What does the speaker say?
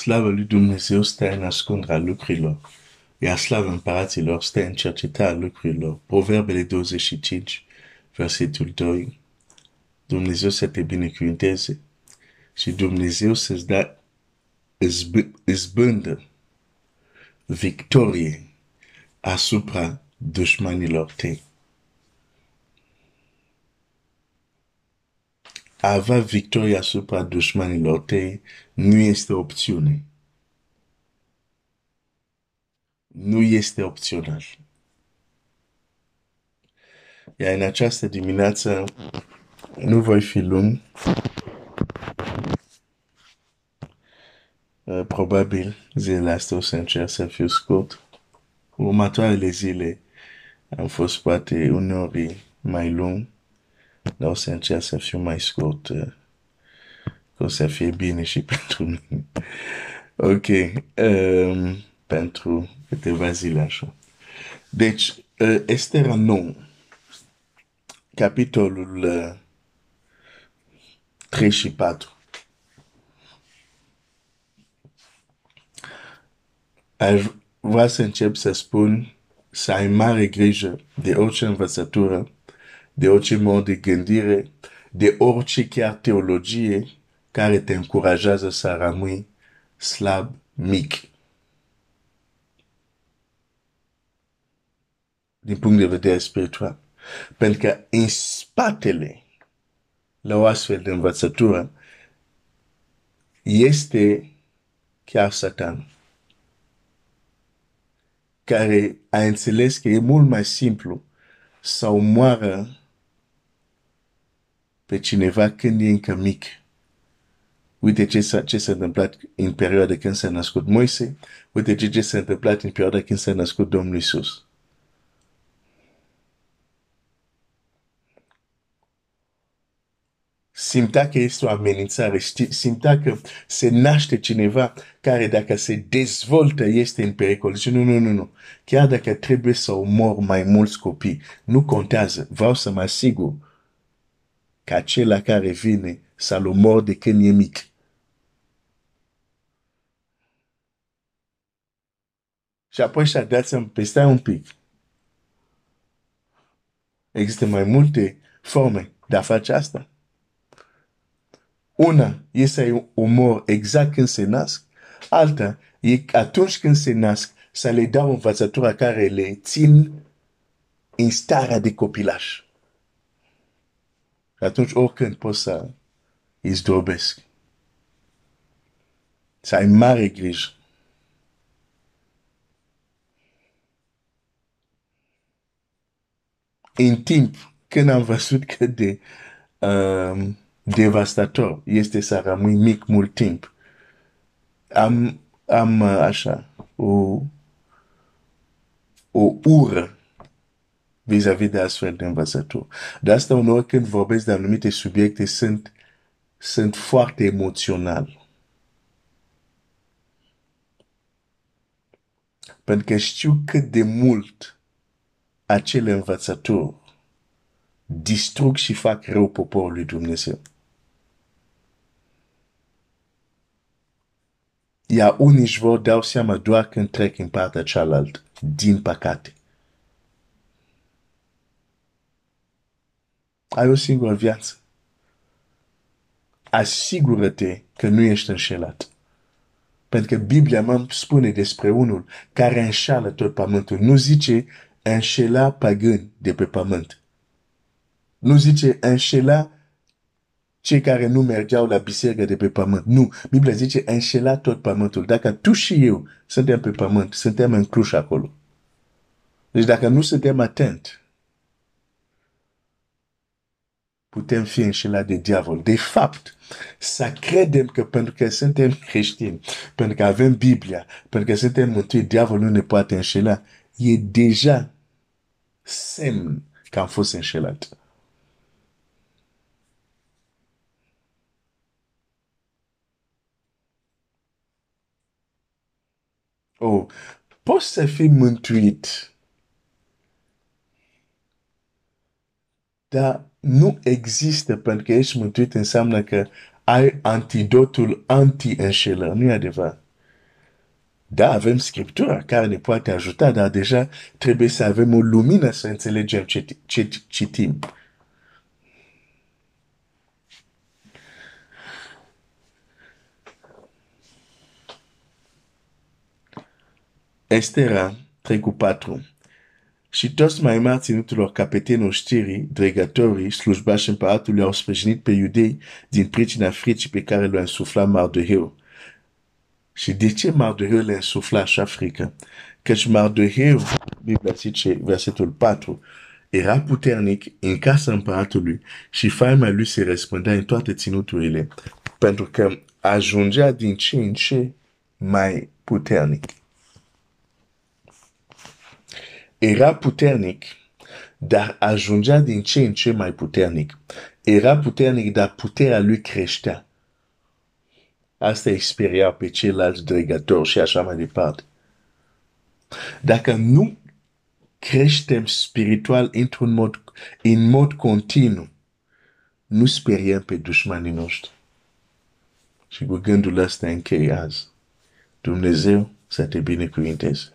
Slavă lui Dumnezeu stă în ascunderea lucrurilor. Iar slavă împăraților stă în cercetarea lucrurilor. Proverbele 25, versetul 2. Dumnezeu să te binecuvinteze și Dumnezeu să-ți da izbândă victorie asupra dușmanilor tăi. A avea victorie asupra dușmanilor tăi nu este opțiune. Nu este opțional. Iar în această dimineață nu voi fi lung. Uh, probabil zilele astea o să încerc să fiu scurt. Următoarele zile am fost poate uneori mai lung, dar o să încerc să fiu mai scurt. Uh, o să fie bine și pentru mine. Ok. Um, pentru câteva zile așa. Deci, uh, Estera 9, capitolul uh, 3 și 4. Aș vrea să încep să spun să ai mare grijă de orice învățătură, de orice mod de gândire, de orice chiar teologie care te încurajează să rămâi slab, mic. Din punct de vedere spiritual. Pentru că în spatele la o astfel de învățătură este chiar Satan, care a înțeles că e mult mai simplu să omoară pe cineva când e încă mic. Uite ce s-a, ce s-a întâmplat în perioada când s-a născut Moise, uite ce, ce s-a întâmplat în perioada când s-a născut Domnul Isus. simta că este o amenințare, simta că se naște cineva care dacă se dezvoltă este în pericol. Zice, nu, nu, nu, nu. Chiar dacă trebuie să omor mai mulți copii, nu contează. Vreau să mă asigur că acela care vine să-l omor de când e mic. Și apoi și-a dat să-mi peste un pic. Există mai multe forme de a face asta. Una e să umor exact când se nasc, alta e atunci când se nasc să le dau învățătura care le țin în starea de copilaj. Și atunci oricând pot să îi zdrobesc. Să ai mare grijă. În timp, când am văzut cât de um, devastator este să rămâi mic mult timp. Am, am așa, o, o ură vis-a-vis -vis de astfel de învățături. De asta uneori când vorbesc de anumite subiecte sunt, sunt foarte emoțional. Pentru că știu cât de mult acele învățături distrug și fac rău poporului Dumnezeu. Iar unii își vor dau seama doar când trec în partea cealaltă, din păcate. Ai o singură viață. Asigură-te că nu ești înșelat. Pentru că Biblia mă spune despre unul care înșală tot pământul. Nu zice înșela pagâni de pe pământ. Nu zice înșela cei care nu mergeau la biserică de pe pământ. Nu. Biblia zice înșela tot pământul. Dacă tu și eu suntem pe pământ, suntem în cruș acolo. Deci dacă nu suntem atent, putem fi înșelat de diavol. De fapt, să credem că pentru că suntem creștini, pentru că avem Biblia, pentru că suntem mântuit, diavolul nu ne poate înșela, e deja semn că am fost înșelat. Oh, poți să fii mântuit. Dar nu există pentru că ești mântuit înseamnă că ai antidotul anti-înșelări. Nu e adevărat. Da, avem Scriptura care ne poate ajuta, dar deja trebuie să avem o lumină să înțelegem ce, ce citim. Estera 3 cu 4 Și toți mai mari ținutelor capetenilor știrii, dregătorii, slujbași împăratului au sprijinit pe iudei din pricina fricii pe care le-a însuflat Mardoheu. Și de ce Mardoheu le-a însuflat așa frică? Căci Mardoheu, Biblia zice, versetul 4, era puternic în casa împăratului și faima lui se răspândea în toate ținuturile, pentru că ajungea din ce în ce mai puternic. Era puternic, dar ajungea din ce în ce mai puternic. Era puternic, dar puterea lui creștea. Asta experia pe ceilalți dregători și așa mai departe. Dacă nu creștem spiritual într-un mod, în mod continuu, nu speriem pe dușmanii noștri. Și cu gândul ăsta închei azi. Dumnezeu să te binecuvinteze.